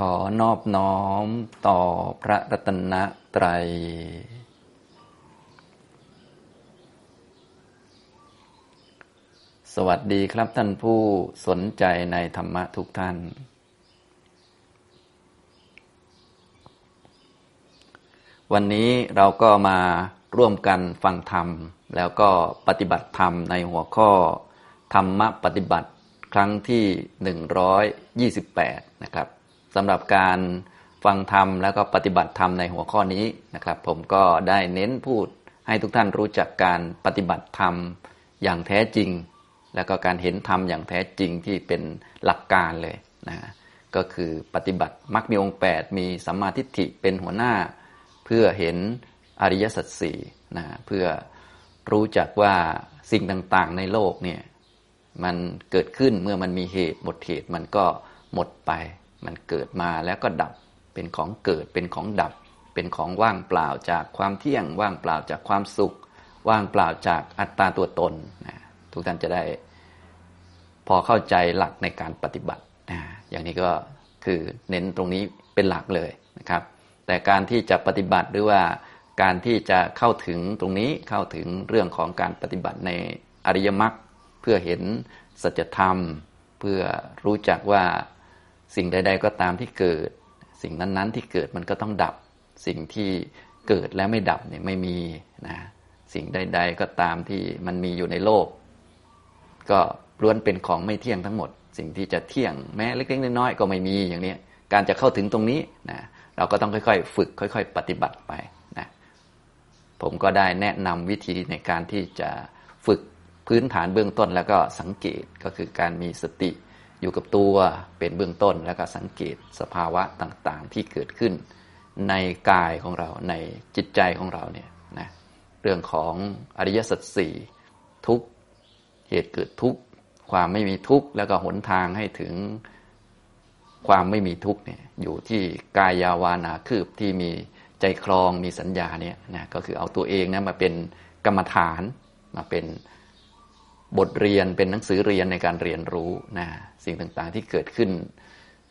ขอนอบน้อมต่อพระรัตนตรัย สวัสดีครับท่านผู้สนใจในธรรมะทุกท่าน วันนี้เราก็มาร่วมกันฟังธรรม แล้วก็ปฏิบัติธรรมในหัวข้อ ธรรมะปฏิบัติครั้งที่ 128 นะครับ สำหรับการฟังธรรมแล้วก็ปฏิบัติธรรมในหัวข้อนี้นะครับ ผมก็ได้เน้นพูดให้ทุกท่านรู้จักการปฏิบัติธรรมอย่างแท้จริง แล้วก็การเห็นธรรมอย่างแท้จริงที่เป็นหลักการเลยนะก็คือปฏิบัติมรรคมีองค์ 8 มีสัมมาทิฏฐิเป็นหัวหน้า เพื่อเห็นอริยสัจสี่นะเพื่อรู้จักว่าสิ่งต่างๆในโลกเนี่ยมันเกิดขึ้นเมื่อมันมีเหตุหมดเหตุมันก็หมดไป มันเกิดมาแล้วก็ดับ เป็นของเกิด เป็นของดับ เป็นของว่างเปล่าจากความเที่ยง ว่างเปล่าจากความสุข ว่างเปล่าจากอัตตาตัวตนนะทุกท่านจะได้ พอเข้าใจหลักในการปฏิบัตินะอย่างนี้ก็คือเน้นตรงนี้เป็นหลักเลยนะครับ แต่การที่จะปฏิบัติหรือว่าการที่จะเข้าถึงตรงนี้เข้าถึงเรื่องของการปฏิบัติในอริยมรรคเพื่อเห็นสัจธรรม เพื่อรู้จักว่า สิ่งใด ๆ ก็ตามที่เกิด สิ่งนั้นๆ ที่เกิดมันก็ต้องดับ สิ่งที่เกิดแล้วไม่ดับเนี่ยไม่มีนะสิ่งใด ๆ ก็ตามที่มันมีอยู่ในโลก ก็ล้วนเป็นของไม่เที่ยงทั้งหมด สิ่งที่จะเที่ยงแม้เล็กๆน้อยๆก็ไม่มีอย่างนี้การจะเข้าถึงตรงนี้นะเราก็ต้องค่อยๆ ฝึกค่อย ๆ ปฏิบัติไปนะผมก็ได้แนะนำวิธีในการที่จะฝึกพื้นฐานเบื้องต้นแล้วก็สังเกตก็คือการมีสติ อยู่กับตัวเป็นเบื้องต้นแล้วก็สังเกตสภาวะต่างๆ ที่เกิดขึ้น ในกายของเราในจิตใจของเราเนี่ยนะเรื่องของอริยสัจสี่ทุกเหตุเกิดทุกความไม่มีทุกข์แล้วก็หนทางให้ถึงความไม่มีทุกข์เนี่ยอยู่ที่กายยาวานาคืบที่มีใจคลองมีสัญญาเนี่ยนะก็คือเอาตัวเองนะมาเป็นกรรมฐานมาเป็น บทเรียนเป็นหนังสือเรียนในการเรียนรู้นะสิ่งต่างๆที่เกิดขึ้น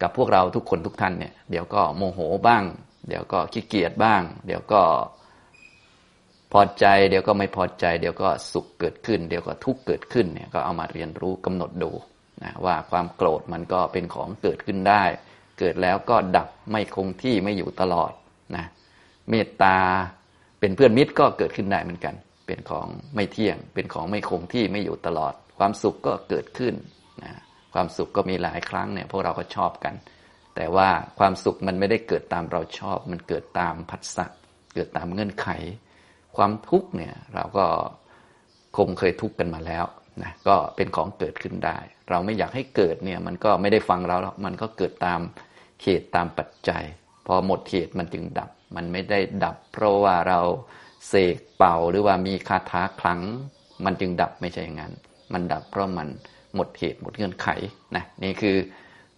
กับพวกเราทุกคนทุกท่านเนี่ยเดี๋ยวก็โมโหบ้าง เดี๋ยวก็ขี้เกียจบ้าง เดี๋ยวก็พอใจ เดี๋ยวก็ไม่พอใจ เดี๋ยวก็สุขเกิดขึ้น เดี๋ยวก็ทุกข์เกิดขึ้นเนี่ยก็เอามาเรียนรู้กำหนดดูนะว่าความโกรธมันก็เป็นของเกิดขึ้นได้ เกิดแล้วก็ดับไม่คงที่ไม่อยู่ตลอดนะเมตตาเป็นเพื่อนมิตรก็เกิดขึ้นได้เหมือนกัน เป็นของไม่เที่ยง เป็นของไม่คงที่ไม่อยู่ตลอด ความสุขก็เกิดขึ้นนะความสุขก็มีหลายครั้งเนี่ยพวกเราก็ชอบกัน แต่ว่าความสุขมันไม่ได้เกิดตามเราชอบ มันเกิดตามพัฒะเกิดตามเงื่อนไข ความทุกข์เนี่ยเราก็คงเคยทุกข์กันมาแล้วนะก็เป็นของเกิดขึ้นได้ เราไม่อยากให้เกิดเนี่ยมันก็ไม่ได้ฟังเราแล้วมันก็เกิดตามเหตุตามปัจจัย พอหมดเหตุมันจึงดับ มันไม่ได้ดับ เพราะว่าเรา เสกเป่าหรือว่ามีคาถาคลัง มันจึงดับไม่ใช่อย่างนั้น มันดับเพราะมันหมดเหตุหมดเงื่อนไขนะนี่คือ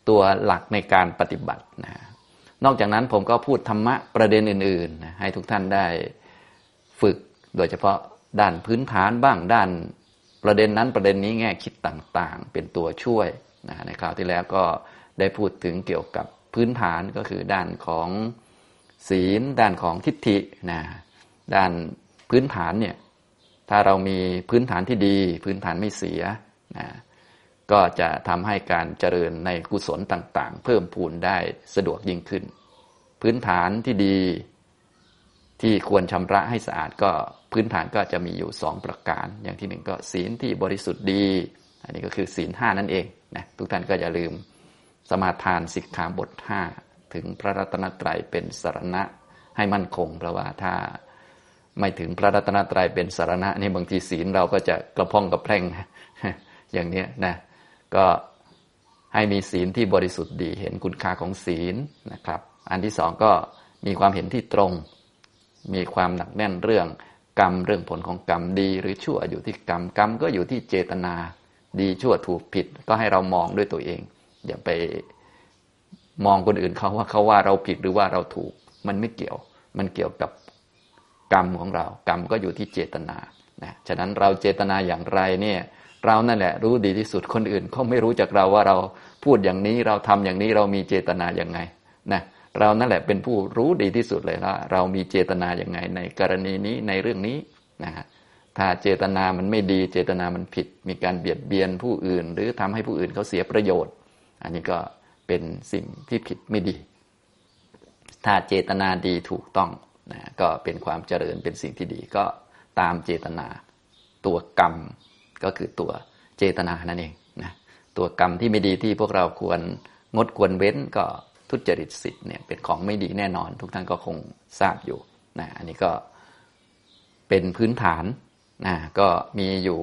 ตัวหลักในการปฏิบัตินะนอกจากนั้นผมก็พูดธรรมะประเด็นอื่นๆ ให้ทุกท่านได้ฝึกโดยเฉพาะด้านพื้นฐานบ้างด้านประเด็นนั้นประเด็นนี้แง่คิดต่างๆ เป็นตัวช่วยนะในคราวที่แล้วก็ได้พูดถึงเกี่ยวกับพื้นฐานก็คือด้านของศีล ด้านของทิฏฐินะ ด้านพื้นฐานเนี่ยถ้าเรามีพื้นฐานที่ดี พื้นฐานไม่เสียนะก็จะทำให้การเจริญในกุศลต่างๆ เพิ่มพูนได้สะดวกยิ่งขึ้น พื้นฐานที่ดี ที่ควรชำระให้สะอาดก็พื้นฐานก็จะมีอยู่สองประการ อย่างที่หนึ่งก็ศีลที่บริสุทธิ์ดี อันนี้ก็คือศีลห้านั่นเองนะทุกท่านก็อย่าลืมสมาทานสิกขาบทห้าถึงพระรัตนตรัยเป็นสารณะให้มั่นคงเพราะว่าถ้า ไม่ถึงพระรัตนตรัยเป็นสารณะนี่บางทีศีลเราก็จะกระพ้องกระแพร่งอย่างนี้นะก็ให้มีศีลที่บริสุทธิ์ดี เห็นคุณค่าของศีลนะครับ อันที่สองก็มีความเห็นที่ตรง มีความหนักแน่นเรื่องกรรมเรื่องผลของกรรมดีหรือชั่วอยู่ที่กรรมกรรมก็อยู่ที่เจตนา ดีชั่วถูกผิด ก็ให้เรามองด้วยตัวเอง อย่าไปมองคนอื่นเขาว่าเขาว่าเราผิดหรือว่าเราถูก มันไม่เกี่ยว มันเกี่ยวกับ กรรมของเรา กรรมก็อยู่ที่เจตนานะฉะนั้นเราเจตนาอย่างไรเนี่ยเรานั่นแหละรู้ดีที่สุดคนอื่นเขาไม่รู้จากเราว่าเราพูดอย่างนี้เราทำอย่างนี้เรามีเจตนาอย่างไงนะเรานั่นแหละเป็นผู้รู้ดีที่สุดเลยว่าเรามีเจตนาอย่างไง ในกรณีนี้ในเรื่องนี้นะฮะถ้าเจตนามันไม่ดีเจตนามันผิด มีการเบียดเบียนผู้อื่น หรือทำให้ผู้อื่นเขาเสียประโยชน์ อันนี้ก็เป็นสิ่งที่ผิดไม่ดี ถ้าเจตนาดีถูกต้อง นะก็เป็นความเจริญเป็นสิ่งที่ดีก็ตามเจตนา ตัวกรรมก็คือตัวเจตนานั่นเองนะตัวกรรมที่ไม่ดีที่พวกเราควรงดควรเว้นก็ทุจริตสิทธิ์เนี่ยเป็นของไม่ดีแน่นอน ทุกท่านก็คงทราบอยู่นะอันนี้ก็เป็นพื้นฐานนะก็มีอยู่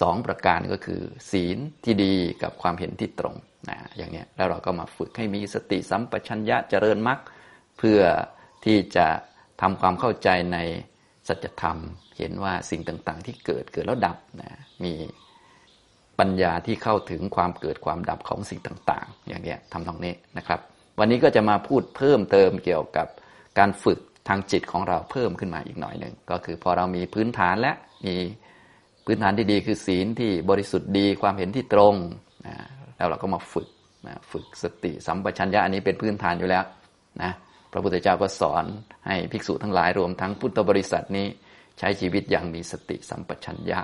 สองประการก็คือ ศีลที่ดีกับความเห็นที่ตรงนะอย่างเนี้ยแล้วเราก็มาฝึกให้มีสติสัมปชัญญะเจริญมรรคเพื่อที่จะ ทำความเข้าใจในสัจธรรม เห็นว่าสิ่งต่าง ๆ ที่เกิดเกิดแล้วดับนะมีปัญญาที่เข้าถึงความเกิดความดับของสิ่งต่าง ๆ อย่างเงี้ยทำตรงนี้นะครับ วันนี้ก็จะมาพูดเพิ่มเติมเกี่ยวกับการฝึกทางจิตของเราเพิ่มขึ้นมาอีกหน่อยหนึ่งก็คือพอเรามีพื้นฐานและมีพื้นฐานที่ดีคือศีลที่บริสุทธิ์ดีความเห็นที่ตรงนะแล้วเราก็มาฝึกนะฝึกสติสัมปชัญญะอันนี้เป็นพื้นฐานอยู่แล้วนะ พระพุทธเจ้าก็สอนให้ภิกษุทั้งหลายรวมทั้งพุทธบริษัทนี้ใช้ชีวิตอย่างมีสติสัมปชัญญะ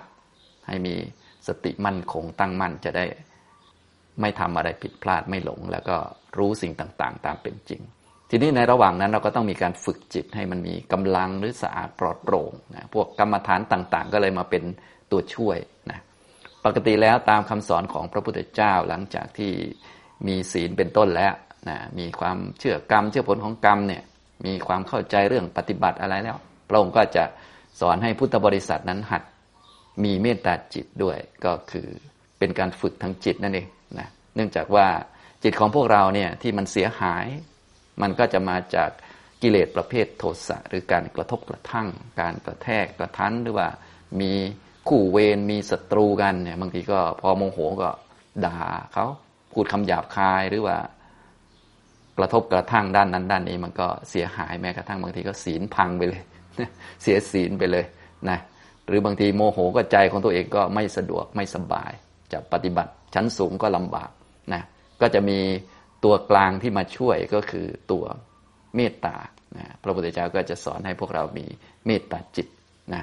ให้มีสติมั่นคงตั้งมั่นจะได้ไม่ทำอะไรผิดพลาดไม่หลง แล้วก็รู้สิ่งต่างๆ ตามเป็นจริง ทีนี้ในระหว่างนั้นเราก็ต้องมีการฝึกจิตให้มันมีกำลังหรือสะอาดปลอดโปร่งนะพวกกรรมฐานต่างๆ ก็เลยมาเป็นตัวช่วยนะปกติแล้วตามคำสอนของพระพุทธเจ้าหลังจากที่มีศีลเป็นต้นแล้ว นะมีความเชื่อกรรม เชื่อผลของกรรมเนี่ยมีความเข้าใจเรื่องปฏิบัติอะไรแล้วพระองค์ก็จะสอนให้พุทธบริษัทนั้นหัดมีเมตตาจิตด้วยก็คือเป็นการฝึกทางจิตนั่นเองนะเนื่องจากว่าจิตของพวกเราเนี่ยที่มันเสียหาย มันก็จะมาจากกิเลสประเภทโทสะหรือการกระทบกระทั่ง การกระแทกกระทันหรือว่ามีคู่เวรมีศัตรูกันเนี่ยบางทีก็พอโมโหก็ด่าเขาพูดคำหยาบคายหรือว่า ระทบกระทั่งด้านนั้นด้านนี้ มันก็เสียหายแม้กระทั่งบางทีก็ศีลพังไปเลย เสียศีลไปเลยนะหรือบางทีโมโหก็ใจของตัวเองก็ไม่สะดวกไม่สบาย จะปฏิบัติชั้นสูงก็ลำบากนะก็จะมีตัวกลางที่มาช่วยก็คือตัวเมตตานะพระพุทธเจ้าก็จะสอนให้พวกเรามีเมตตาจิตนะ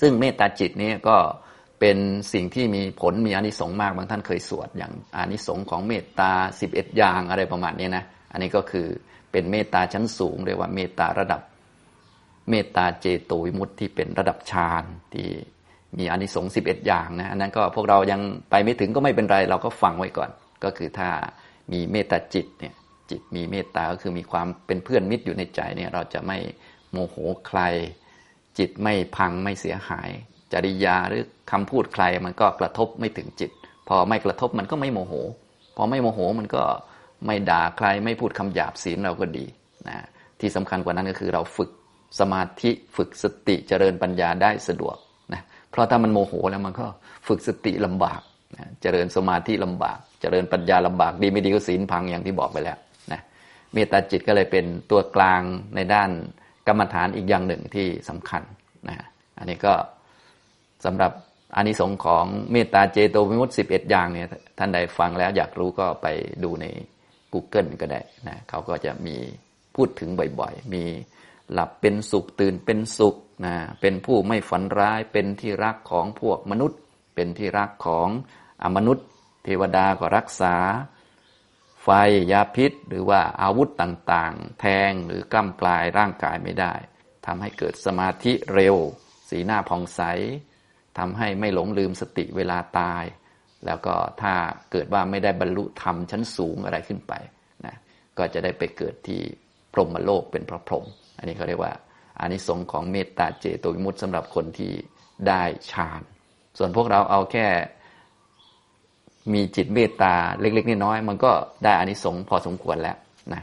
ซึ่งเมตตาจิตนี้ก็ เป็นสิ่งที่มีผลมีอนิสงส์มากบางท่านเคยสวด อย่างอนิสงส์ของเมตตาสิบเอ็ดอย่างอะไรประมาณนี้นะอันนี้ก็คือเป็นเมตตาชั้นสูงเรียกว่าเมตตาระดับเมตตาเจโตวิมุตติที่เป็นระดับฌานที่มีอนิสงส์สิบเอ็ดอย่างนะอันนั้นก็พวกเรายังไปไม่ถึงก็ไม่เป็นไรเราก็ฟังไว้ก่อน ก็คือถ้ามีเมตตาจิตเนี่ยจิตมีเมตตาก็คือมีความเป็นเพื่อนมิตรอยู่ในใจเนี่ยเราจะไม่โมโหใคร จิตไม่พังไม่เสียหาย จริยาหรือคำพูดใครมันก็กระทบไม่ถึงจิต พอไม่กระทบมันก็ไม่โมโห พอไม่โมโหมันก็ไม่ด่าใครไม่พูดคำหยาบศีลเราก็ดีนะที่สำคัญกว่านั้นก็คือเราฝึกสมาธิฝึกสติเจริญปัญญาได้สะดวกนะเพราะถ้ามันโมโหแล้วมันก็ฝึกสติลำบากนะเจริญสมาธิลำบาก เจริญปัญญาลำบากดีไม่ดีก็ศีลพังอย่างที่บอกไปแล้วนะเมตตาจิตก็เลยเป็นตัวกลางในด้านกรรมฐานอีกอย่างหนึ่งที่สำคัญนะอันนี้ก็ สำหรับอานิสงส์ของเมตตาเจโตวิมุตติสิบเอ็ดอย่างเนี่ยท่านใดฟังแล้วอยากรู้ก็ไปดูใน Google ก็ได้นะเขาก็จะมีพูดถึงบ่อยๆ มีหลับเป็นสุขตื่นเป็นสุขนะเป็นผู้ไม่ฝันร้ายเป็นที่รักของพวกมนุษย์ เป็นที่รักของอมนุษย์ เทวดาก็รักษา ไฟยาพิษ หรือว่าอาวุธต่างๆ แทงหรือกล้ำกลายร่างกายไม่ได้ทำให้เกิดสมาธิเร็ว สีหน้าผ่องใส ทำให้ไม่หลงลืมสติเวลาตาย แล้วก็ถ้าเกิดว่าไม่ได้บรรลุธรรมชั้นสูงอะไรขึ้นไปนะก็จะได้ไปเกิดที่พรหมโลกเป็นพระพรหมอันนี้เขาเรียกว่าอานิสงส์ของเมตตาเจโตวิมุตติสำหรับคนที่ได้ฌานส่วนพวกเราเอาแค่มีจิตเมตตาเล็กๆน้อยๆมันก็ได้อานิสงส์พอสมควรแล้วนะ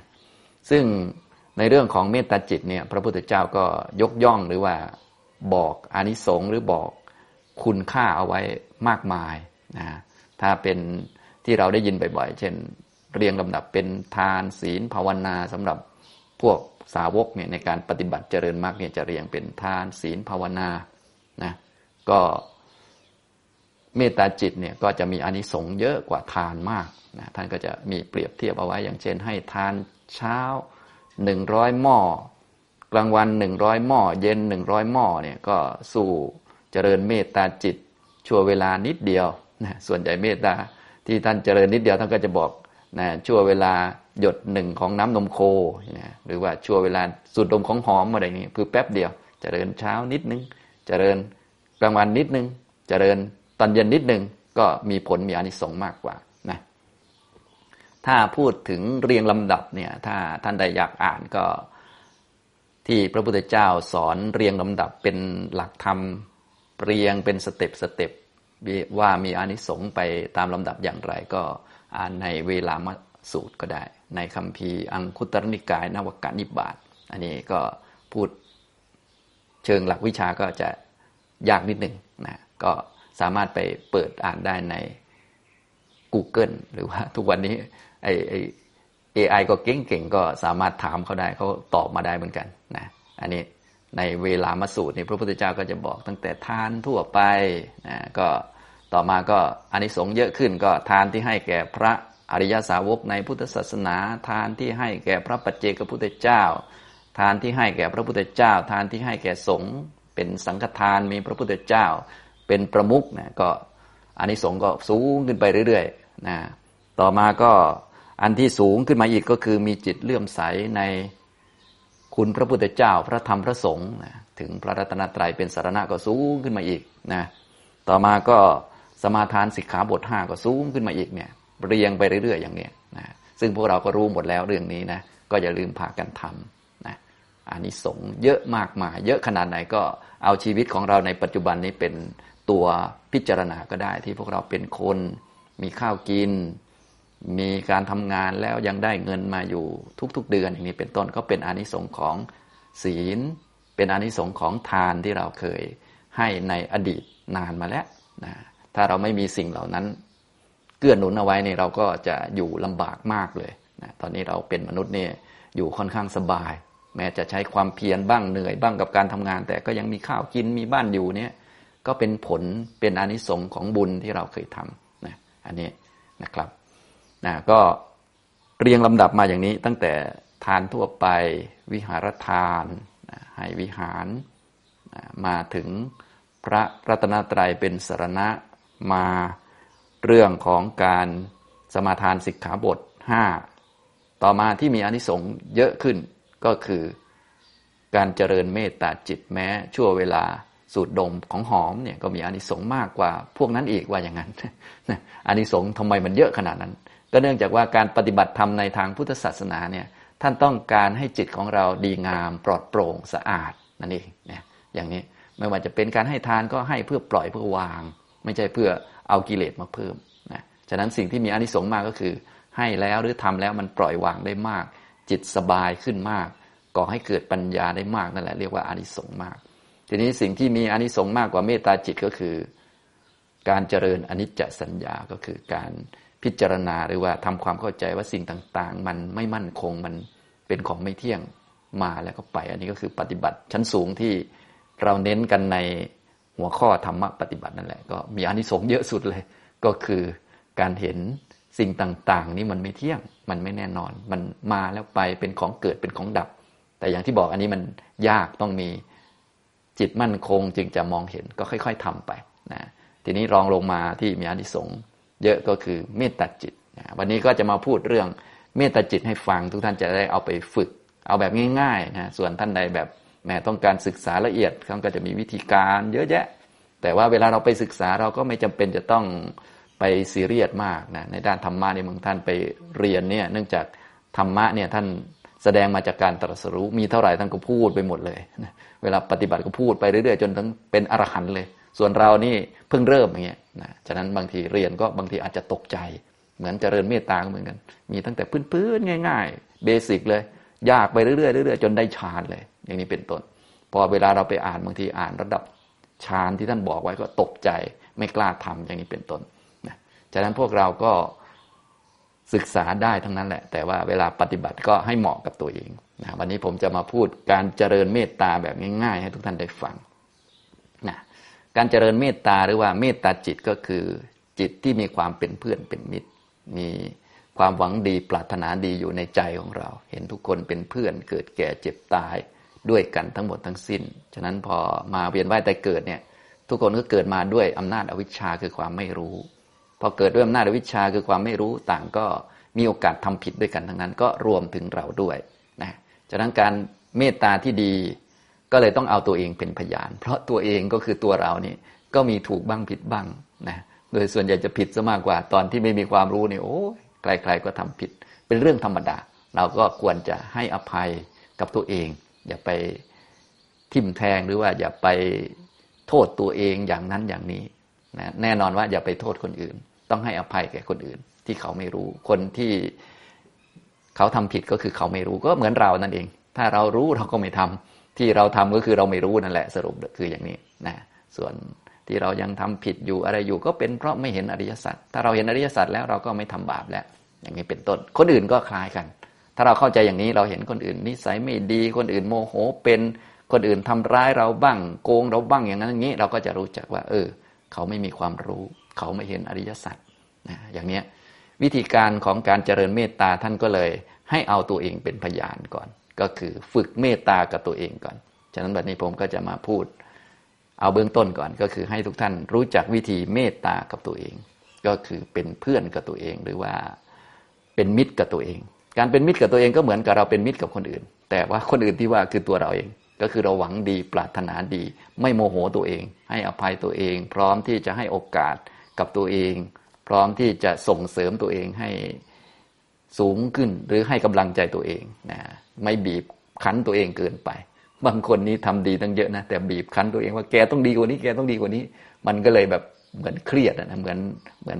ซึ่งในเรื่องของเมตตาจิตเนี่ยพระพุทธเจ้าก็ยกย่องหรือว่าบอกอานิสงส์หรือบอก คุณค่าเอาไว้มากมายนะถ้าเป็นที่เราได้ยินบ่อยๆ เช่น เรียงลำดับเป็นทานศีลภาวนาสำหรับพวกสาวกเนี่ยในการปฏิบัติเจริญมรรคเนี่ยจะเรียงเป็นทานศีลภาวนานะก็เมตตาจิตเนี่ยก็จะมีอนิสงส์เยอะกว่าทานมากนะท่านก็จะมีเปรียบเทียบเอาไว้ อย่างเช่น ให้ทานเช้าหนึ่งร้อยหม้อ กลางวันหนึ่งร้อยหม้อ เย็นหนึ่งร้อยหม้อเนี่ยก็สู้ เจริญเมตตาจิต ชั่วเวลานิดเดียวนะส่วนใหญ่เมตตาที่ท่านเจริญนิดเดียวท่านก็จะบอกนะชั่วเวลาหยดหนึ่งของน้ำนมโคนะหรือว่าชั่วเวลาสูดดมของหอมอะไรนี้ คือแป๊บเดียว เจริญเช้านิดนึง เจริญกลางวันนิดนึง เจริญตอนเย็นนิดนึง ก็มีผลมีอานิสงส์มากกว่านะถ้าพูดถึงเรียงลำดับเนี่ยถ้าท่านใดอยากอ่านก็ที่พระพุทธเจ้าสอนเรียงลำดับเป็นหลักธรรม เรียงเป็นสเต็ปสเต็ปว่ามีอานิสงส์ไปตามลำดับอย่างไรก็อ่านในเวลามสูตรก็ได้ ในคำพีอังคุตรนิกายนวกานิบาตอันนี้ก็พูดเชิงหลักวิชาก็จะยากนิดหนึ่งนะก็สามารถไปเปิดอ่านได้ใน Google หรือว่าทุกวันนี้ไอไอเอไอก็เก่งๆ ก็สามารถถามเขาได้เขาตอบมาได้เหมือนกันนะอันนี้ ในเวลามาสูตรนี่พระพุทธเจ้าก็จะบอกตั้งแต่ทานทั่วไปนะก็ต่อมาก็อานิสงส์เยอะขึ้นก็ทานที่ให้แก่พระอริยสาวกในพุทธศาสนา ทานที่ให้แก่พระปัจเจกพุทธเจ้า ทานที่ให้แก่พระพุทธเจ้า ทานที่ให้แก่สงฆ์เป็นสังฆทานมีพระพุทธเจ้า เป็นประมุขนะก็อานิสงส์ก็สูงขึ้นไปเรื่อยๆนะต่อมาก็อันที่สูงขึ้นมาอีกก็คือมีจิตเลื่อมใสใน คุณพระพุทธเจ้าพระธรรมพระสงฆ์ถึงพระรัตนตรัยเป็นสารณะก็สูงขึ้นมาอีกนะต่อมาก็สมาทานสิกขาบทห้าก็สูงขึ้นมาอีกเนี่ยเรียงไปเรื่อยๆอย่างเนี้ยนะซึ่งพวกเราก็รู้หมดแล้วเรื่องนี้นะก็อย่าลืมพากันทำนะอานิสงส์เยอะมากมายเยอะขนาดไหนก็เอาชีวิตของเราในปัจจุบันนี้เป็นตัวพิจารณาก็ได้ที่พวกเราเป็นคนมีข้าวกิน มีการทำงานแล้วยังได้เงินมาอยู่ทุกๆเดือนอย่างนี้เป็นต้นก็เป็นอานิสงส์ของศีล เป็นอานิสงส์ของทานที่เราเคยให้ในอดีตนานมาแล้วนะถ้าเราไม่มีสิ่งเหล่านั้น เกื้อหนุนเอาไว้เนี่ยเราก็จะอยู่ลำบากมากเลยนะตอนนี้เราเป็นมนุษย์เนี่ยอยู่ค่อนข้างสบาย แม้จะใช้ความเพียรบ้างเหนื่อยบ้างกับการทำงาน แต่ก็ยังมีข้าวกินมีบ้านอยู่เนี่ยก็เป็นผลเป็นอานิสงส์ของบุญที่เราเคยทำนะอันนี้นะครับ นะก็เรียงลำดับมาอย่างนี้ตั้งแต่ทานทั่วไปวิหารทานให้วิหารมาถึงพระรัตนตรัยเป็นสารณะมาเรื่องของการสมาทานสิกขาบทห้าต่อมาที่มีอนิสงส์เยอะขึ้นก็คือการเจริญเมตตาจิตแม้ชั่วเวลาสูดดมของหอมเนี่ยก็มีอนิสงส์มากกว่าพวกนั้นอีกว่าอย่างนั้นอนิสงส์ทำไมมันเยอะขนาดนั้น ก็เนื่องจากว่าการปฏิบัติธรรมในทางพุทธศาสนาเนี่ยท่านต้องการให้จิตของเราดีงาม ปลอดโปร่งสะอาดนั่นเองเนี่ยอย่างนี้ไม่ว่าจะเป็นการให้ทานก็ให้เพื่อปล่อยเพื่อวาง ไม่ใช่เพื่อเอากิเลสมาเพิ่มนะฉะนั้นสิ่งที่มีอนิสงส์มากก็คือ ให้แล้วหรือทำแล้วมันปล่อยวางได้มาก จิตสบายขึ้นมากก่อให้เกิดปัญญาได้มากนั่นแหละเรียกว่าอานิสงส์มาก ทีนี้สิ่งที่มีอานิสงส์มากกว่าเมตตาจิตก็คือ การเจริญอนิจจสัญญาก็คือการ พิจารณาหรือว่าทำความเข้าใจว่าสิ่งต่างๆ มันไม่มั่นคงมันเป็นของไม่เที่ยงมาแล้วก็ไป อันนี้ก็คือปฏิบัติชั้นสูงที่เราเน้นกันในหัวข้อธรรมะปฏิบัตินั่นแหละ ก็มีอานิสงส์เยอะสุดเลย ก็คือการเห็นสิ่งต่างๆ นี่มันไม่เที่ยง มันไม่แน่นอน มันมาแล้วไปเป็นของเกิดเป็นของดับ แต่อย่างที่บอกอันนี้มันยากต้องมีจิตมั่นคงจึงจะมองเห็นก็ค่อย ๆทำไปนะทีนี้รองลงมาที่มีอานิสงส์ เยอะก็คือเมตตาจิต วันนี้ก็จะมาพูดเรื่องเมตตาจิตให้ฟังทุกท่านจะได้เอาไปฝึก เอาแบบง่ายๆนะส่วนท่านใดแบบแหมต้องการศึกษาละเอียดเขาก็จะมีวิธีการเยอะแยะ แต่ว่าเวลาเราไปศึกษาเราก็ไม่จำเป็นจะต้องไปซีเรียสมากนะในด้านธรรมะในเมืองท่านไปเรียนเนี่ยเนื่องจากธรรมะเนี่ยท่านแสดงมาจากการตรัสรู้มีเท่าไหร่ท่านก็พูดไปหมดเลยนะเวลาปฏิบัติก็พูดไปเรื่อยๆ จนทั้งเป็นอรหันต์เลย ส่วนเรานี่เพิ่งเริ่มอย่างเงี้ยนะฉะนั้นบางทีเรียนก็บางทีอาจจะตกใจ เหมือนเจริญเมตตาเหมือนกัน มีตั้งแต่พื้นๆง่าย ๆ เบสิกเลย ยากไปเรื่อยๆเรื่อยๆจนได้ฌานเลย อย่างนี้เป็นต้น พอเวลาเราไปอ่านบางทีอ่านระดับฌานที่ท่านบอกไว้ก็ตกใจ ไม่กล้าทำอย่างนี้เป็นต้นนะฉะนั้นพวกเราก็ศึกษาได้ทั้งนั้นแหละ แต่ว่าเวลาปฏิบัติก็ให้เหมาะกับตัวเองนะวันนี้ผมจะมาพูดการเจริญเมตตาแบบง่ายๆ ให้ทุกท่านได้ฟัง การเจริญเมตตาหรือว่าเมตตาจิตก็คือจิตที่มีความเป็นเพื่อนเป็นมิตร มีความหวังดีปรารถนาดีอยู่ในใจของเรา เห็นทุกคนเป็นเพื่อนเกิดแก่เจ็บตายด้วยกันทั้งหมดทั้งสิ้น ฉะนั้นพอมาเวียนว่ายตายเกิดเนี่ยทุกคนก็เกิดมาด้วยอำนาจอวิชชาคือความไม่รู้ พอเกิดด้วยอำนาจอวิชชาคือความไม่รู้ต่างก็มีโอกาสทำผิดด้วยกันทั้งนั้น ก็รวมถึงเราด้วยนะฉะนั้นการเมตตาที่ดี ก็เลยต้องเอาตัวเองเป็นพยาน เพราะตัวเองก็คือตัวเรานี่ก็มีถูกบ้างผิดบ้างนะโดยส่วนใหญ่จะผิดซะมากกว่า ตอนที่ไม่มีความรู้เนี่ยโอ้ใครๆก็ทำผิด เป็นเรื่องธรรมดา เราก็ควรจะให้อภัยกับตัวเอง อย่าไปทิมแทงหรือว่าอย่าไปโทษตัวเองอย่างนั้นอย่างนี้นะแน่นอนว่าอย่าไปโทษคนอื่น ต้องให้อภัยแก่คนอื่น ที่เขาไม่รู้ คนที่เขาทำผิดก็คือเขาไม่รู้ก็เหมือนเรานั่นเอง ถ้าเรารู้เราก็ไม่ทำ ที่เราทำก็คือเราไม่รู้นั่นแหละสรุปคืออย่างนี้นะส่วนที่เรายังทำผิดอยู่อะไรอยู่ก็เป็นเพราะไม่เห็นอริยสัจถ้าเราเห็นอริยสัจแล้วเราก็ไม่ทำบาปแล้ว อย่างนี้เป็นต้น คนอื่นก็คล้ายกัน ถ้าเราเข้าใจอย่างนี้เราเห็นคนอื่น นิสัยไม่ดีคนอื่นโมโหเป็นคนอื่นทำร้ายเราบ้างโกงเราบ้างอย่างนั้นอย่างนี้ เราก็จะรู้จักว่า เออ เขาไม่มีความรู้ เขาไม่เห็นอริยสัจนะอย่างเนี้ยวิธีการของการเจริญเมตตาท่านก็เลย ให้เอาตัวเองเป็นพยานก่อน ก็คือฝึกเมตตากับตัวเองก่อน ฉะนั้นแบบนี้ผมก็จะมาพูด เอาเบื้องต้นก่อนก็คือให้ทุกท่านรู้จักวิธีเมตตากับตัวเอง ก็คือเป็นเพื่อนกับตัวเองหรือว่าเป็นมิตรกับตัวเอง การเป็นมิตรกับตัวเองก็เหมือนกับเราเป็นมิตรกับคนอื่น แต่ว่าคนอื่นที่ว่าคือตัวเราเอง ก็คือเราหวังดีปรารถนาดี ไม่โมโหตัวเอง ให้อภัยตัวเอง พร้อมที่จะให้โอกาสกับตัวเอง พร้อมที่จะส่งเสริมตัวเองให้สูงขึ้นหรือให้กำลังใจตัวเองนะ ไม่บีบคั้นตัวเองเกินไป บางคนนี้ทำดีตั้งเยอะนะ แต่บีบคั้นตัวเองว่าแกต้องดีกว่านี้แกต้องดีกว่านี้ มันก็เลยแบบเหมือนเครียดนะเหมือนเหมือน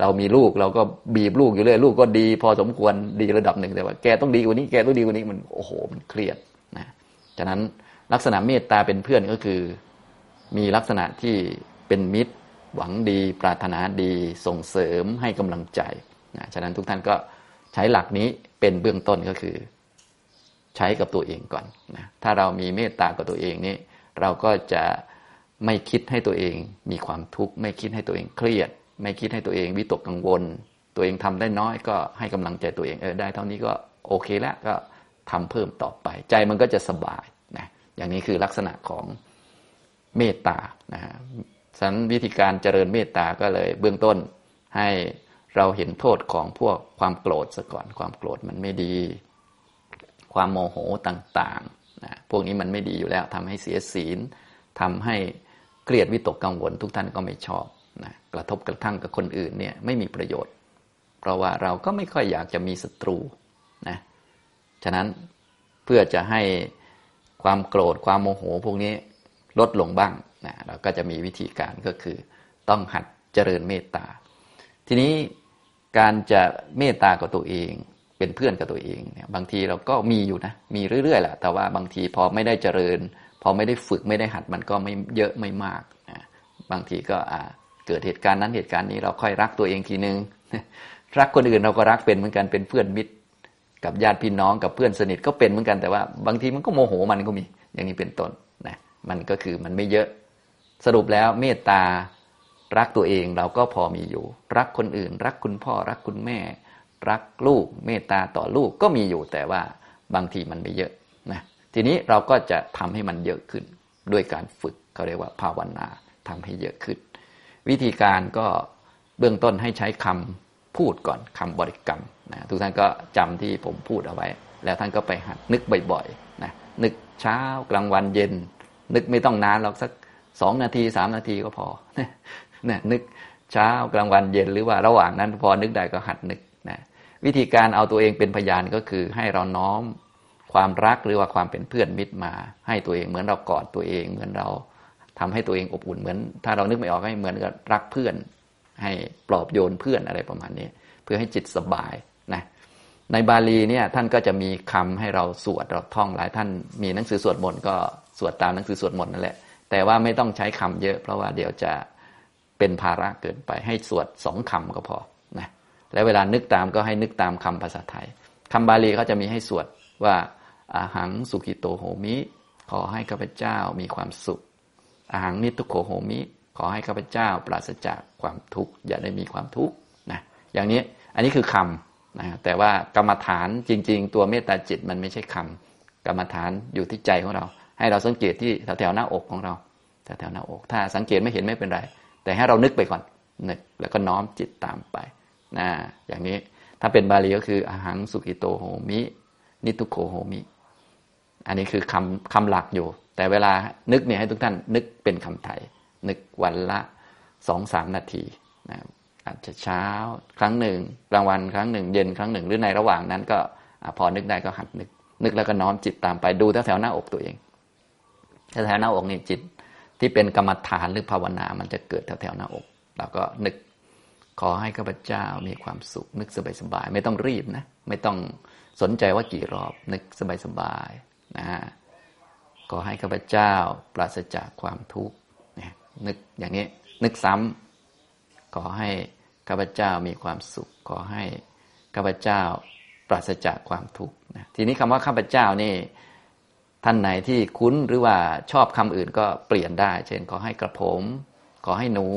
เรามีลูกเราก็บีบลูกอยู่เรื่อยลูกก็ดี พอสมควรดีระดับหนึ่งแต่ว่า แกต้องดีกว่านี้แกต้องดีกว่านี้มันโอ้โหมันเครียดนะฉะนั้นลักษณะเมตตาเป็นเพื่อนก็คือ มีลักษณะที่เป็นมิตร หวังดี ปรารถนาดีส่งเสริมให้กำลังใจนะฉะนั้นทุกท่านก็ใช้หลักนี้เป็นเบื้องต้นก็คือ ใช้กับตัวเองก่อนนะถ้าเรามีเมตตากับตัวเองนี่เราก็จะไม่คิดให้ตัวเองมีความทุกข์ ไม่คิดให้ตัวเองเครียด ไม่คิดให้ตัวเองวิตกกังวล ตัวเองทำได้น้อยก็ให้กำลังใจตัวเองเออได้เท่านี้ก็โอเคแล้วก็ทำเพิ่มต่อไป ใจมันก็จะสบายนะอย่างนี้คือลักษณะของเมตตานะฮะสันวิธีการเจริญเมตตาก็เลยเบื้องต้นให้เราเห็นโทษของพวกความโกรธซะก่อนความโกรธมันไม่ดี ความโมโหต่างๆนะพวกนี้มันไม่ดีอยู่แล้วทำให้เสียศีลทำให้เครียดวิตกกังวลทุกท่านก็ไม่ชอบนะกระทบกระทั่งกับคนอื่นเนี่ยไม่มีประโยชน์ เพราะว่าเราก็ไม่ค่อยอยากจะมีศัตรูนะฉะนั้นเพื่อจะให้ความโกรธความโมโหพวกนี้ลดลงบ้างนะเราก็จะมีวิธีการก็คือ ต้องหัดเจริญเมตตา ทีนี้การจะเมตตากับตัวเอง เป็นเพื่อนกับตัวเองเนี่ยบางทีเราก็มีอยู่นะ มีเรื่อยๆแหละแต่ว่าบางทีพอไม่ได้เจริญ พอไม่ได้ฝึกไม่ได้หัดมันก็ไม่เยอะไม่มากนะบางทีก็เกิดเหตุการณ์นั้นเหตุการณ์นี้เราค่อยรักตัวเองทีนึงรักคนอื่นเราก็รักเป็นเหมือนกันเป็นเพื่อนมิตร กับญาติพี่น้องกับเพื่อนสนิทก็เป็นเหมือนกันแต่ว่า บางทีมันก็โมโหมันก็มีอย่างนี้เป็นต้นนะมันก็คือมันไม่เยอะสรุปแล้วเมตตารักตัวเองเราก็พอมีอยู่ รักคนอื่น รักคุณพ่อรักคุณแม่ รักลูก เมตตาต่อลูกก็มีอยู่แต่ว่าบางทีมันไม่เยอะนะทีนี้เราก็จะทำให้มันเยอะขึ้นด้วยการฝึกเขาเรียกว่าภาวนาทำให้เยอะขึ้น วิธีการก็เบื้องต้นให้ใช้คำพูดก่อนคำบริกรรมนะทุกท่านก็จำที่ผมพูดเอาไว้ แล้วท่านก็ไปหัดนึกบ่อยๆนะนึกเช้ากลางวันเย็น นึกไม่ต้องนานหรอกสักสองนาทีสามนาทีก็พอนะนึกเช้ากลางวันเย็นหรือว่าระหว่างนั้นพอนึกได้ก็หัดนึก วิธีการเอาตัวเองเป็นพยานก็คือให้เราน้อมความรักหรือว่าความเป็นเพื่อนมิตรมา ให้ตัวเองเหมือนเรากอดตัวเอง เหมือนเราทำให้ตัวเองอบอุ่นเหมือน ถ้าเรานึกไม่ออกให้เหมือนกับรักเพื่อน ให้ปลอบโยนเพื่อนอะไรประมาณนี้ เพื่อให้จิตสบายนะในบาลีเนี่ยท่านก็จะมีคำให้เราสวดเราท่องหลายท่านมีหนังสือสวดมนต์ก็สวดตามหนังสือสวดมนต์นั่นแหละ แต่ว่าไม่ต้องใช้คำเยอะ เพราะว่าเดี๋ยวจะเป็นภาระเกินไปให้สวดสองคำก็พอ และเวลานึกตามก็ให้นึกตามคำภาษาไทยคำบาลีเขาจะมีให้สวดว่าอาหังสุกิโตโหมิ ขอให้ข้าพเจ้ามีความสุขอาหารนิทุโขโหมิ ขอให้ข้าพเจ้าปราศจากความทุกข์อย่าได้มีความทุกข์นะอย่างนี้อันนี้คือคำนะแต่ว่ากรรมฐานจริง ๆ ตัวเมตตาจิตมันไม่ใช่คำกรรมฐานอยู่ที่ใจของเรา ให้เราสังเกตที่แถวๆหน้าอกของเราแถวๆหน้าอก ถ้าสังเกตไม่เห็นไม่เป็นไร แต่ให้เรานึกไปก่อนนึกแล้วก็น้อมจิตตามไป นะอย่างนี้ถ้าเป็นบาลีก็คืออาหังสุกิโตโหมิ นิทุโคโหมิ อันนี้คือคำคำหลักอยู่ แต่เวลานึกเนี่ยให้ทุกท่านนึกเป็นคำไทย นึกวันละสองสามนาทีนะอาจจะเช้าครั้งหนึ่งกลางวันครั้งหนึ่ง เย็นครั้งหนึ่ง หรือในระหว่างนั้นก็พอนึกได้ก็หัดนึก นึกแล้วก็น้อมจิตตามไปดูแถวๆหน้าอกตัวเองแถวๆหน้าอกนี่จิตที่เป็นกรรมฐานหรือภาวนา มันจะเกิดแถวๆหน้าอกเราก็นึก ขอให้ข้าพเจ้ามีความสุข นึกสบายๆไม่ต้องรีบนะ ไม่ต้องสนใจว่ากี่รอบ นึกสบายๆนะฮะขอให้ข้าพเจ้าปราศจากความทุกข์นึกอย่างนี้นึกซ้ำขอให้ข้าพเจ้ามีความสุข ขอให้ข้าพเจ้าปราศจากความทุกข์นะทีนี้คำว่าข้าพเจ้านี่ท่านไหนที่คุ้นหรือว่าชอบคำอื่นก็เปลี่ยนได้ เช่น ขอให้กระผม ขอให้หนู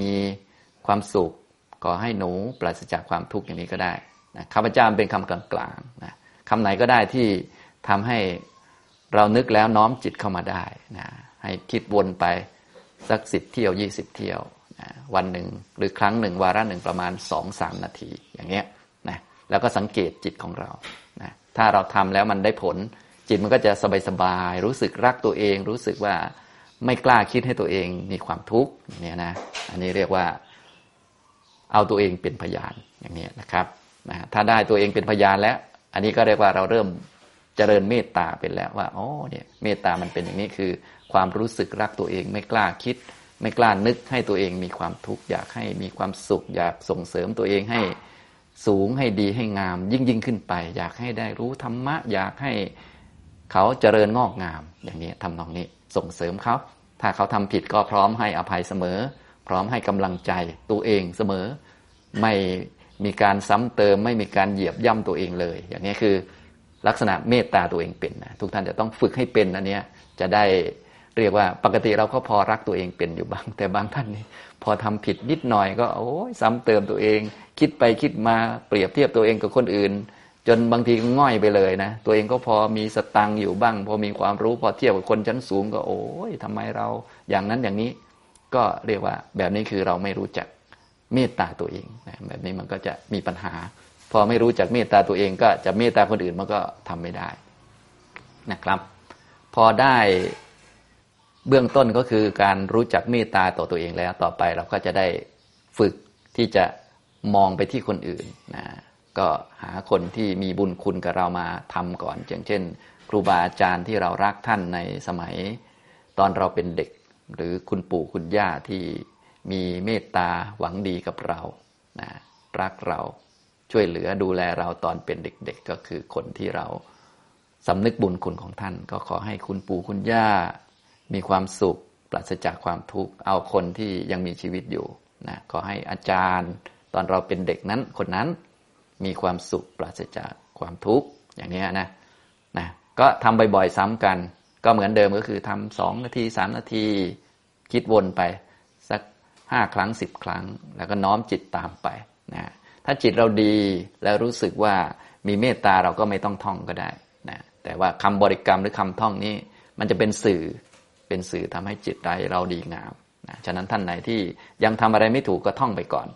มี ความสุข ขอให้หนูปราศจากความทุกข์อย่างนี้ก็ได้นะข้าพเจ้าเป็นคำกลางๆนะคำไหนก็ได้ที่ทำให้เรานึกแล้วน้อมจิตเข้ามาได้นะให้คิดวนไปสักสิบเที่ยวยี่สิบเที่ยวนะวันหนึ่งหรือครั้งหนึ่งวาระหนึ่งประมาณสองสามนาทีอย่างเงี้ยนะแล้วก็สังเกตจิตของเรานะถ้าเราทำแล้วมันได้ผล จิตมันก็จะสบายๆรู้สึกรักตัวเอง รู้สึกว่าไม่กล้าคิดให้ตัวเองมีความทุกข์เนี่ยนะ อันนี้เรียกว่า เอาตัวเองเป็นพยานอย่างนี้นะครับนะถ้าได้ตัวเองเป็นพยานแล้ว อันนี้ก็เรียกว่าเราเริ่มเจริญเมตตาเป็นแล้วว่าอ๋อเนี่ยเมตตามันเป็นอย่างนี้คือ ความรู้สึกรักตัวเองไม่กล้าคิด ไม่กล้านึกให้ตัวเองมีความทุกข์อยากให้มีความสุข อยากส่งเสริมตัวเองให้สูงให้ดีให้งาม ยิ่งยิ่งขึ้นไป อยากให้ได้รู้ธรรมะ อยากให้เขาเจริญงอกงามอย่างนี้ทำนองนี้ส่งเสริมเขาถ้าเขาทำผิดก็พร้อมให้อภัยเสมอ พร้อมให้กำลังใจตัวเองเสมอ ไม่มีการซ้ำเติม ไม่มีการเหยียบย่ำตัวเองเลย อย่างนี้คือลักษณะเมตตาตัวเองเป็นนะทุกท่านจะต้องฝึกให้เป็นอันนี้จะได้เรียกว่าปกติเราก็พอรักตัวเองเป็นอยู่บ้าง แต่บางท่านนี่พอทำผิดนิดหน่อยก็โอ้ยซ้ำเติมตัวเอง คิดไปคิดมาเปรียบเทียบตัวเองกับคนอื่น จนบางทีก็ง่อยไปเลยนะ ตัวเองก็พอมีสตังอยู่บ้าง พอมีความรู้พอเทียบกับคนชั้นสูงก็โอ้ยทำไมเราอย่างนั้นอย่างนี้ ก็เรียกว่าแบบนี้คือเราไม่รู้จักเมตตาตัวเองนะแบบนี้มันก็จะมีปัญหา พอไม่รู้จักเมตตาตัวเอง ก็จะเมตตาคนอื่นมันก็ทำไม่ได้นะครับ พอได้เบื้องต้นก็คือการรู้จักเมตตาต่อตัวเองแล้วต่อไปเราก็จะได้ฝึกที่จะมองไปที่คนอื่นนะก็หาคนที่มีบุญคุณกับเรามาทำก่อน อย่างเช่น ครูบาอาจารย์ที่เรารักท่านในสมัย ตอนเราเป็นเด็ก หรือคุณปู่คุณย่าที่มีเมตตาหวังดีกับเรานะรักเราช่วยเหลือดูแลเราตอนเป็นเด็กๆ ก็คือคนที่เราสำนึกบุญคุณของท่าน ก็ขอให้คุณปู่คุณย่า มีความสุขปราศจากความทุกข์เอาคนที่ยังมีชีวิตอยู่นะขอให้อาจารย์ ตอนเราเป็นเด็กนั้นคนนั้นมีความสุขปราศจากความทุกข์อย่างนี้นะนะก็ทำบ่อยๆซ้ำกัน ก็เหมือนเดิมก็คือทำสองนาทีสามนาที คิดวนไป สักห้าครั้งสิบครั้ง แล้วก็น้อมจิตตามไปนะถ้าจิตเราดีแล้วรู้สึกว่ามีเมตตาเราก็ไม่ต้องท่องก็ได้นะแต่ว่าคำบริกรรมหรือคำท่องนี้ มันจะเป็นสื่อเป็นสื่อทำให้จิตใจเราดีงามนะฉะนั้นท่านไหนที่ยังทำอะไรไม่ถูกก็ท่องไปก่อน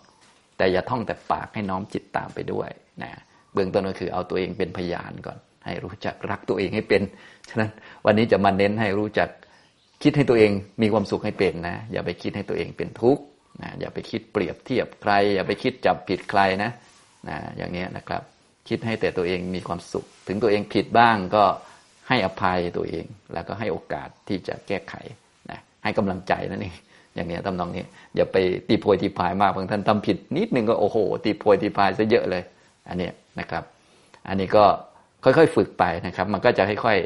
แต่อย่าท่องแต่ปากให้น้อมจิตตามไปด้วยนะเบื้องต้นก็คือเอาตัวเองเป็นพยานก่อน ให้รู้จักรักตัวเองให้เป็น ฉะนั้น วันนี้จะมาเน้นให้รู้จักคิดให้ตัวเองมีความสุขให้เป็นนะ อย่าไปคิดให้ตัวเองเป็นทุกข์นะอย่าไปคิดเปรียบเทียบใคร อย่าไปคิดจับผิดใครนะนะอย่างนี้นะครับ คิดให้แต่ตัวเองมีความสุข ถึงตัวเองผิดบ้างก็ให้อภัยตัวเอง แล้วก็ให้โอกาสที่จะแก้ไขนะให้กำลังใจนั่นเองอย่างนี้ตำนองนี้อย่าไปตีโพยตีพายมากบางท่านทำผิดนิดนึงก็โอ้โหตีโพยตีพายซะเยอะเลย อันนี้นะครับ อันนี้ก็ค่อยๆ ฝึกไปนะครับ มันก็จะค่อย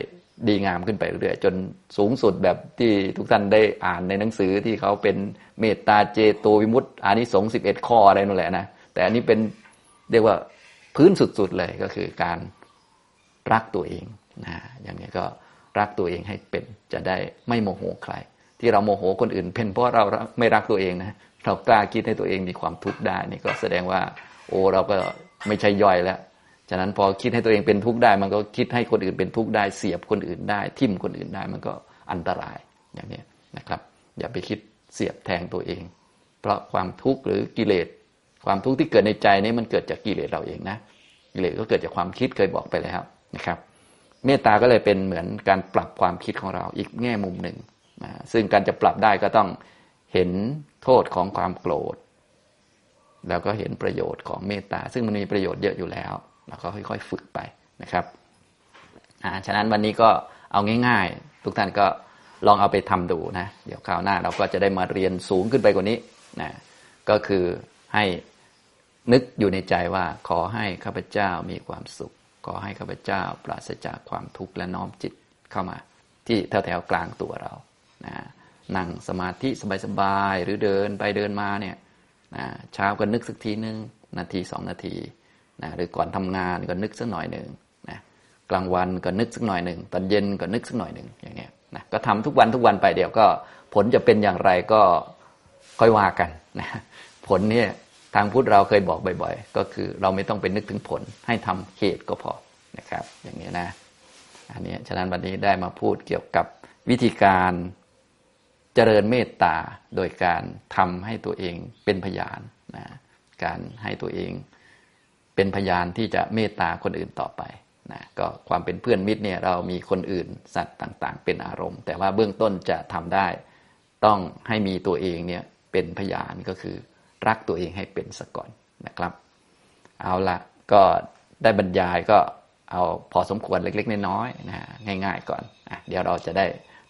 ดีงามขึ้นไปเรื่อยจนสูงสุดแบบที่ทุกท่านได้อ่านในหนังสือที่เขาเป็นเมตตาเจโตวิมุตต์อานิสงส์สิบเอ็ดข้ออะไรนั่นแหละนะแต่อันนี้เป็นเรียกว่าพื้นสุดๆเลยก็คือการรักตัวเองนะอย่างนี้ก็รักตัวเองให้เป็นจะได้ไม่โมโหใคร ที่เราโมโหคนอื่นเป็นเพราะเราไม่รักตัวเองนะเรากล้าคิดให้ตัวเองมีความทุกข์ได้นี่ก็แสดงว่า โอ้เราก็ไม่ใช่ย่อยแล้ว ฉะนั้นพอคิดให้ตัวเองเป็นทุกข์ได้ มันก็คิดให้คนอื่นเป็นทุกข์ได้เสียบคนอื่นได้ ทิ่มคนอื่นได้ มันก็อันตรายอย่างนี้นะครับ อย่าไปคิดเสียบแทงตัวเอง เพราะความทุกข์หรือกิเลส ความทุกข์ที่เกิดในใจนี้มันเกิดจากกิเลสเราเองนะกิเลสก็เกิดจากความคิดเคยบอกไปแล้วนะครับ เมตตาก็เลยเป็นเหมือนการปรับความคิดของเราอีกแง่มุมหนึ่งนะซึ่งการจะปรับได้ก็ต้องเห็นโทษของความโกรธ แล้วก็เห็นประโยชน์ของเมตตาซึ่งมันมีประโยชน์เยอะอยู่แล้ว เราก็ค่อยๆฝึกไปนะครับอ่าฉะนั้นวันนี้ก็เอาง่าย ๆ ทุกท่านก็ลองเอาไปทำดูนะ เดี๋ยวคราวหน้าเราก็จะได้มาเรียนสูงขึ้นไปกว่านี้นะก็คือให้นึกอยู่ในใจว่าขอให้ข้าพเจ้ามีความสุข ขอให้ข้าพเจ้าปราศจากความทุกข์และน้อมจิตเข้ามา ที่แถวแถวกลางตัวเรานะนั่งสมาธิสบายๆหรือเดินไปเดินมาเนี่ยนะเช้าก็นึกสักทีหนึ่งนาทีสองนาที นะหรือก่อนทำงานก็นึกสักหน่อยหนึ่งนะกลางวันก็นึกสักหน่อยหนึ่งตอนเย็นก็นึกสักหน่อยหนึ่งอย่างเงี้ยนะก็ทำทุกวันทุกวันไปเดี๋ยวก็ ผลจะเป็นอย่างไรก็ค่อยว่ากันนะผลเนี่ยทางพุทธเราเคยบอกบ่อย ๆ ก็คือเราไม่ต้องไปนึกถึงผลให้ทำเหตุก็พอนะครับ อย่างนี้นะ อันนี้ฉะนั้นวันนี้ได้มาพูดเกี่ยวกับวิธีการเจริญเมตตาโดยการทำให้ตัวเองเป็นพยานนะการให้ตัวเอง เป็นพยานที่จะเมตตาคนอื่นต่อไปนะก็ความเป็นเพื่อนมิตรเนี่ยเรามีคนอื่นสัตว์ต่างๆ เป็นอารมณ์ แต่ว่าเบื้องต้นจะทำได้ ต้องให้มีตัวเองเนี่ยเป็นพยานก็คือรักตัวเองให้เป็นสก่อนนะครับ เอาละก็ได้บรรยายก็เอาพอสมควรเล็ก ๆ น้อยๆนะง่าย ๆ ก่อนอเดี๋ยวเราจะได้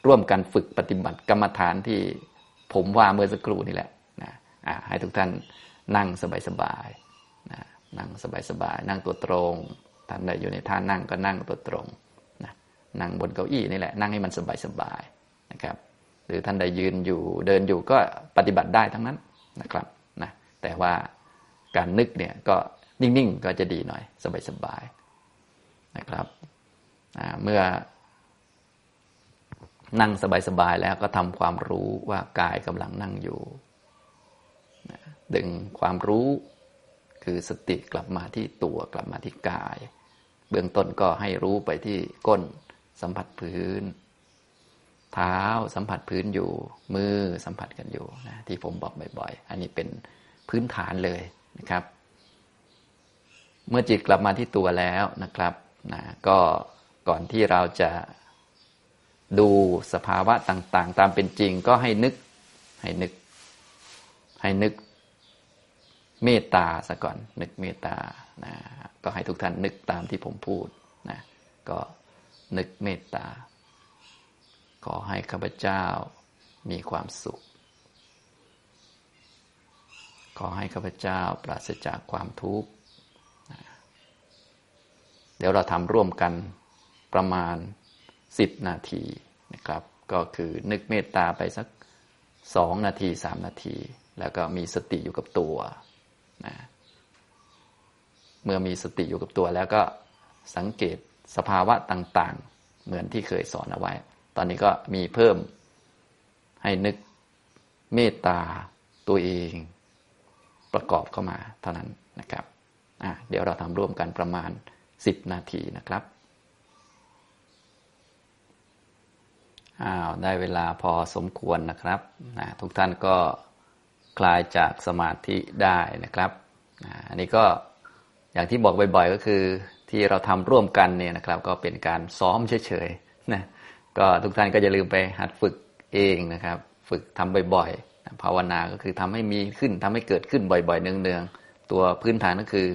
ร่วมกันฝึกปฏิบัติกรรมฐานที่ผมว่าเมื่อสักครู่นี่แหละนะให้ทุกท่านนั่งสบายๆ นั่งสบายๆนั่งตัวตรงท่านใดอยู่ในท่านั่งก็นั่งตัวตรงนะนั่งบนเก้าอี้นี่แหละนั่งให้มันสบายๆนะครับ หรือท่านใดยืนอยู่เดินอยู่ก็ปฏิบัติได้ทั้งนั้นนะครับนะแต่ว่าการนึกเนี่ยก็นิ่งๆก็จะดีหน่อยสบายๆนะครับเมื่อนั่งสบายๆแล้วก็ทำความรู้ว่ากายกำลังนั่งอยู่ดึงความรู้ คือสติกลับมาที่ตัวกลับมาที่กาย เบื้องต้นก็ให้รู้ไปที่ก้นสัมผัสพื้น เท้าสัมผัสพื้นอยู่ มือสัมผัสกันอยู่นะที่ผมบอกบ่อย ๆ อันนี้เป็นพื้นฐานเลยนะครับ เมื่อจิตกลับมาที่ตัวแล้วนะครับนะก็ก่อนที่เราจะดูสภาวะต่าง ๆ ตามเป็นจริง ก็ให้นึกให้นึก ให้นึก เมตตาซะก่อน นึกเมตตานะก็ให้ทุกท่านนึกตามที่ผมพูดนะก็นึกเมตตา ขอให้ข้าพเจ้ามีความสุข ขอให้ข้าพเจ้าปราศจากความทุกข์เดี๋ยวเราทำร่วมกันประมาณสิบนาทีนะครับ ก็คือนึกเมตตาไปสักสองนาทีสามนาที แล้วก็มีสติอยู่กับตัว นะเมื่อมีสติอยู่กับตัวแล้วก็สังเกตสภาวะต่างๆ เหมือนที่เคยสอนเอาไว้ ตอนนี้ก็มีเพิ่มให้นึกเมตตาตัวเองประกอบเข้ามาเท่านั้นนะครับเดี๋ยวเราทำร่วมกันประมาณ 10 นาทีนะครับอ้าวได้เวลาพอสมควรนะครับนะทุกท่านก็ คลายจากสมาธิได้นะครับอันนี้ก็อย่างที่บอกบ่อยๆ ก็คือที่เราทำร่วมกันเนี่ยนะครับ ก็เป็นการซ้อมเฉยๆนะก็ทุกท่านก็อย่าลืมไปหัดฝึกเองนะครับ ฝึกทำบ่อยๆภาวนาก็คือทำให้มีขึ้นทำให้เกิดขึ้นบ่อยๆ เนืองๆ ตัวพื้นฐานก็คือ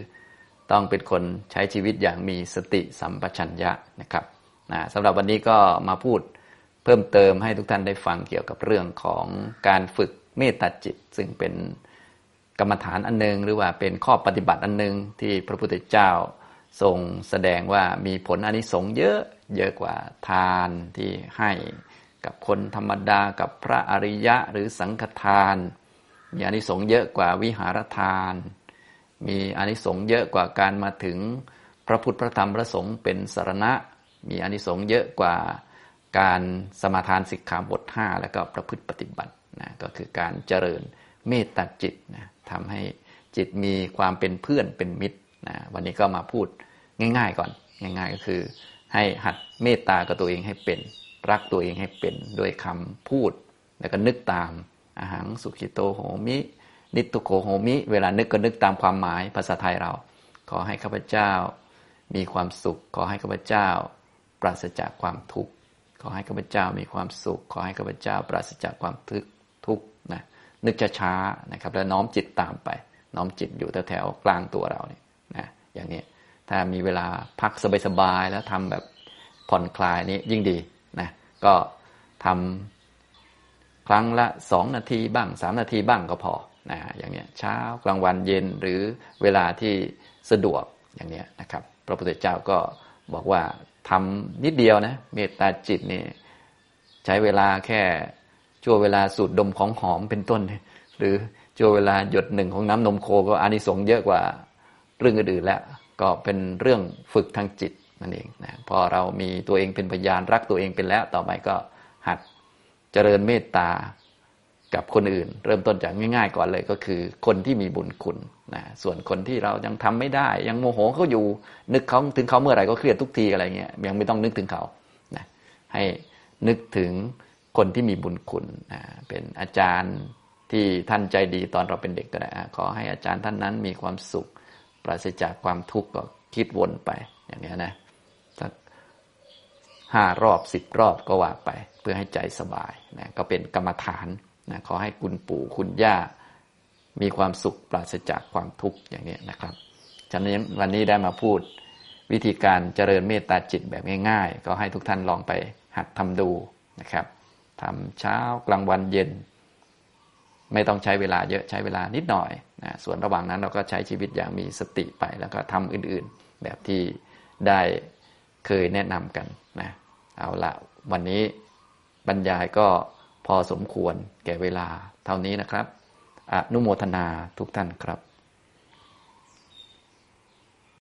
ต้องเป็นคนใช้ชีวิตอย่างมีสติสัมปชัญญะนะครับนะสำหรับวันนี้ก็มาพูดเพิ่มเติมให้ทุกท่านได้ฟังเกี่ยวกับเรื่องของการฝึก เมตตาจิต ซึ่งเป็นกรรมฐานอันนึง หรือว่าเป็นข้อปฏิบัติอันนึงที่พระพุทธเจ้าทรงแสดงว่ามีผลอนิสงส์เยอะเยอะกว่าทานที่ให้กับคนธรรมดากับพระอริยะหรือสังฆทาน มีอนิสงส์เยอะกว่าวิหารทาน มีอนิสงส์เยอะกว่าการมาถึงพระพุทธพระธรรมพระสงฆ์เป็นสารณะ มีอนิสงส์เยอะกว่าการสมาทานสิกขาบท 5 แล้วก็ประพฤติปฏิบัติ นะก็คือการเจริญเมตตาจิตนะทำให้จิตมีความเป็นเพื่อนเป็นมิตรนะวันนี้ก็มาพูดง่าย ๆ ก่อน ง่าย ๆ ก็คือ ให้หัดเมตตากับตัวเองให้เป็น รักตัวเองให้เป็นด้วยคำพูด แล้วก็นึกตามอาหารสุขิโตโหมิ นิตุโกโหมิ เวลานึกก็นึกตามความหมายภาษาไทยเรา ขอให้ข้าพเจ้ามีความสุข ขอให้ข้าพเจ้า ปราศจากความทุกข์ขอให้ข้าพเจ้ามีความสุข ขอให้ข้าพเจ้าปราศจากความทุกข์ นึกช้าๆนะครับ แล้วน้อมจิตตามไป น้อมจิตอยู่แถวๆกลางตัวเราเนี่ยนะอย่างนี้ถ้ามีเวลาพักสบายๆแล้วทำแบบผ่อนคลายนี้ยิ่งดีนะก็ทำครั้งละสองนาทีบ้างสามนาทีบ้างก็พอนะอย่างเนี้ยเช้ากลางวันเย็นหรือเวลาที่สะดวกอย่างเนี้ยนะครับ พระพุทธเจ้าก็บอกว่าทำนิดเดียวนะเมตตาจิตนี่ใช้เวลาแค่ ช่วเวลาสูดดมของหอมเป็นต้น หรือช่วเวลาหยดหนึ่งของน้ำนมโคก็อานิสงส์เยอะกว่าเรื่องอื่นๆแล้ว ก็เป็นเรื่องฝึกทางจิตนั่นเองนะพอเรามีตัวเองเป็นพยานรักตัวเองเป็นแล้ว ต่อไปก็หัดเจริญเมตตากับคนอื่น เริ่มต้นจากง่าย ๆ ก่อนเลยก็คือ คนที่มีบุญคุณนะส่วนคนที่เรายังทำไม่ได้ ยังโมโหเขาอยู่นึกเขาถึงเขาเมื่อไหร่ก็เครียดทุกทีอะไรเงี้ยยังไม่ต้องนึกถึงเขานะให้นึกถึง คนที่มีบุญคุณนะเป็นอาจารย์ที่ท่านใจดีตอนเราเป็นเด็กก็ได้ขอให้อาจารย์ท่านนั้นมีความสุข ปราศจากความทุกข์ก็คิดวนไปอย่างนี้นะสักห้ารอบสิบรอบก็ว่าไป เพื่อให้ใจสบายนะก็เป็นกรรมฐานนะขอให้คุณปู่คุณย่า มีความสุขปราศจากความทุกข์อย่างนี้นะครับฉะนั้นวันนี้ได้มาพูดวิธีการเจริญเมตตาจิตแบบง่าย ๆ ก็ให้ทุกท่านลองไปหัดทำดูนะครับ ทำเช้ากลางวันเย็น ไม่ต้องใช้เวลาเยอะใช้เวลานิดหน่อยนะส่วนระหว่างนั้นเราก็ใช้ชีวิตอย่างมีสติไปแล้วก็ทำอื่นๆ แบบที่ได้เคยแนะนำกันนะเอาละวันนี้บรรยายก็พอสมควรแก่เวลาเท่านี้นะครับ อนุโมทนาทุกท่านครับ